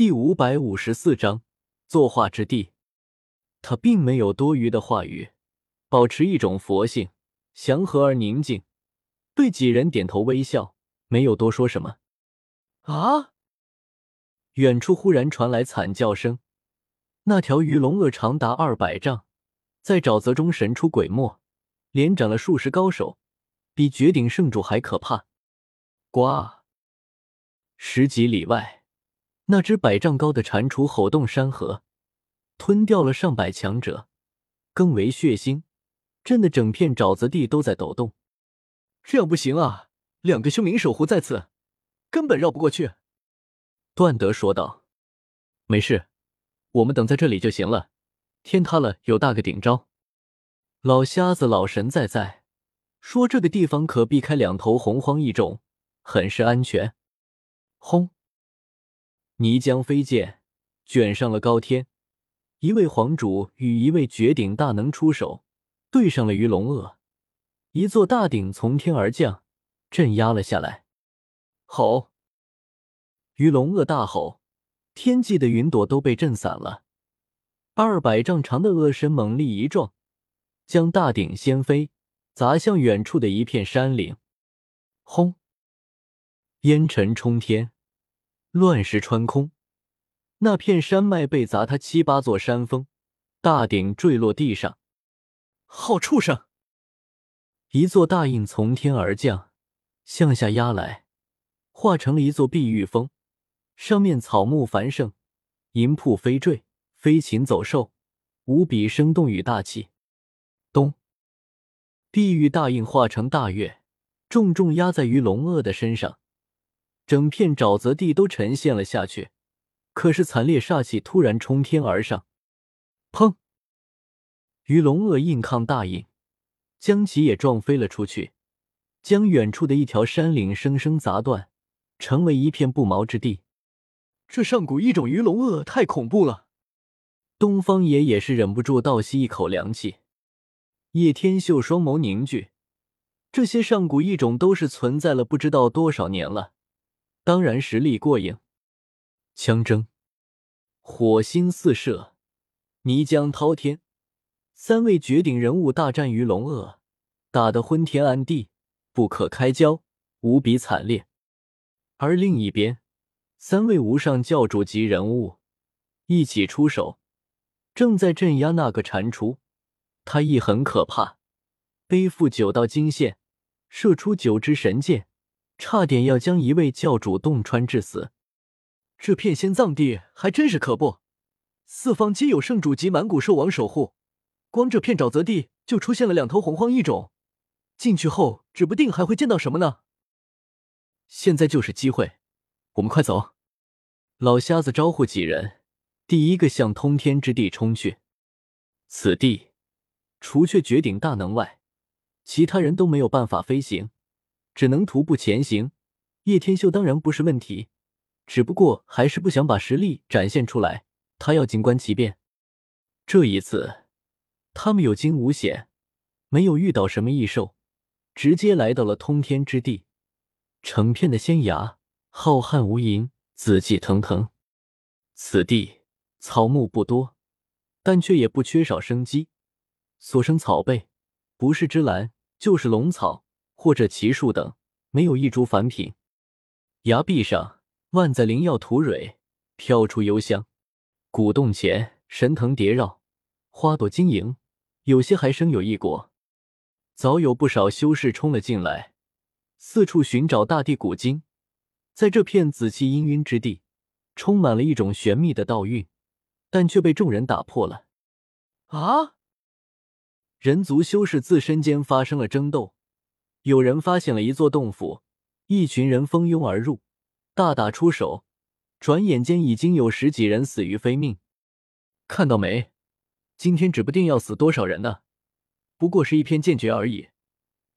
第五百五十四章作画之地。他并没有多余的话语，保持一种佛性，祥和而宁静，对几人点头微笑，没有多说什么。啊！远处忽然传来惨叫声，那条鱼龙鳄长达二百丈，在沼泽中神出鬼没，连斩了数十高手，比绝顶圣主还可怕。呱！十几里外，那只百丈高的蟾蜍吼动山河，吞掉了上百强者，更为血腥，震得整片沼泽地都在抖动。这样不行啊！两个凶灵守护在此，根本绕不过去。段德说道：“没事，我们等在这里就行了。天塌了有大个顶招。”老瞎子老神在在说：“这个地方可避开两头洪荒异种，很是安全。”轰！泥浆飞溅，卷上了高天。一位皇主与一位绝顶大能出手，对上了鱼龙鳄。一座大鼎从天而降，镇压了下来。吼！鱼龙鳄大吼，天际的云朵都被震散了。二百丈长的鳄身猛力一撞，将大鼎掀飞，砸向远处的一片山岭。轰！烟尘冲天，乱石穿空，那片山脉被砸塌七八座山峰，大鼎坠落地上。好畜生！一座大印从天而降，向下压来，化成了一座碧玉峰，上面草木繁盛，银瀑飞坠，飞禽走兽，无比生动与大气。咚！碧玉大印化成大月，重重压在于龙鳄的身上。整片沼泽地都沉陷了下去，可是惨烈煞气突然冲天而上，砰！鱼龙鳄硬抗大印，将其也撞飞了出去，将远处的一条山岭生生砸断，成为一片不毛之地。这上古异种鱼龙鳄太恐怖了！东方爷也是忍不住倒吸一口凉气。叶天秀双眸凝聚，这些上古异种都是存在了不知道多少年了。当然实力过硬，枪争，火星四射，泥浆滔天，三位绝顶人物大战于龙鳄，打得昏天暗地，不可开交，无比惨烈。而另一边，三位无上教主级人物一起出手，正在镇压那个蟾蜍。他亦很可怕，背负九道金线，射出九支神箭。差点要将一位教主洞穿致死，这片仙葬地还真是可怖，四方皆有圣主级满古兽王守护，光这片沼泽地就出现了两头洪荒异种，进去后指不定还会见到什么呢。现在就是机会，我们快走！老瞎子招呼几人，第一个向通天之地冲去。此地除却绝顶大能外，其他人都没有办法飞行。只能徒步前行，叶天秀当然不是问题，只不过还是不想把实力展现出来。他要静观其变。这一次，他们有惊无险，没有遇到什么异兽，直接来到了通天之地。成片的仙崖，浩瀚无垠，紫气腾腾。此地草木不多，但却也不缺少生机。所生草被，不是芝兰，就是龙草。或者奇树等，没有一株凡品。崖壁上万载灵药吐蕊，飘出幽香。古洞前神藤叠绕，花朵晶莹，有些还生有异果。早有不少修士冲了进来，四处寻找大地古经。在这片紫气氤氲之地，充满了一种玄秘的道韵，但却被众人打破了。啊！人族修士自身间发生了争斗。有人发现了一座洞府，一群人蜂拥而入，大打出手。转眼间已经有十几人死于非命。看到没？今天指不定要死多少人呢。不过是一篇剑诀而已。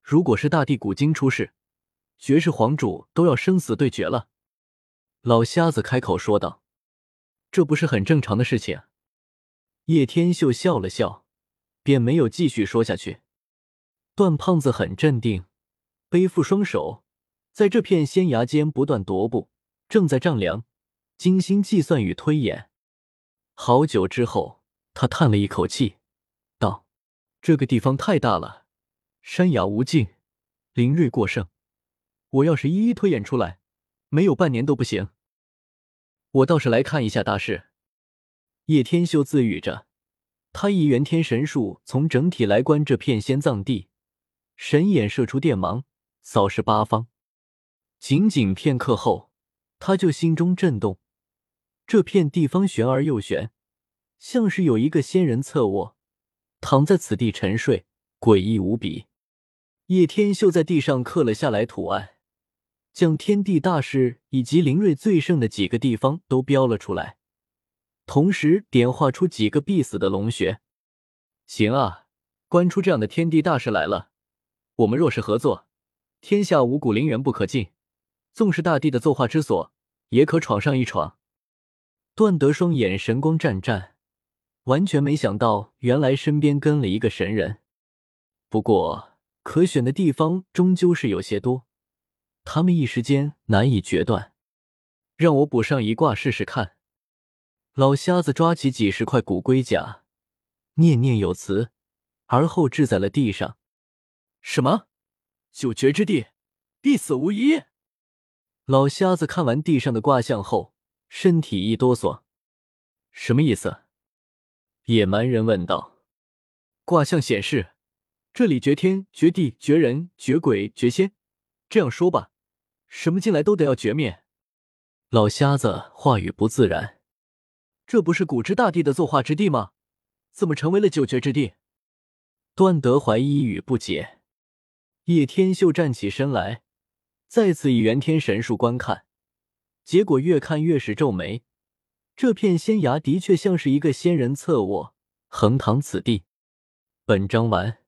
如果是大地古经出世，绝世皇主都要生死对决了。老瞎子开口说道：“这不是很正常的事情。”叶天秀笑了笑，便没有继续说下去。段胖子很镇定。背负双手，在这片仙崖间不断踱步，正在丈量精心计算与推演。好久之后，他叹了一口气，道：“这个地方太大了，山崖无尽，灵锐过剩。我要是一一推演出来，没有半年都不行。我倒是来看一下大事。”叶天秀自语着，他以元天神术从整体来观这片仙葬地，神眼射出电芒，扫视八方。仅仅片刻后，他就心中震动。这片地方悬而又悬，像是有一个仙人侧卧，躺在此地沉睡，诡异无比。叶天秀在地上刻了下来图案，将天地大势以及灵瑞最盛的几个地方都标了出来。同时点画出几个必死的龙穴。行啊，关出这样的天地大事来了。我们若是合作，天下五谷灵源不可进，纵是大地的作画之所，也可闯上一闯。段德双眼神光湛湛，完全没想到，原来身边跟了一个神人。不过，可选的地方终究是有些多，他们一时间难以决断。让我补上一卦试试看。老瞎子抓起几十块骨龟甲，念念有词，而后掷在了地上。什么？九绝之地，必死无疑。老瞎子看完地上的卦象后，身体一哆嗦。什么意思？野蛮人问道。卦象显示，这里绝天、绝地、绝人、绝鬼、绝仙。这样说吧，什么进来都得要绝灭。老瞎子话语不自然。这不是古之大帝的作画之地吗？怎么成为了九绝之地？段德怀一语不解。叶天秀站起身来，再次以元天神术观看，结果越看越是皱眉。这片仙崖的确像是一个仙人侧卧，横躺此地。本章完。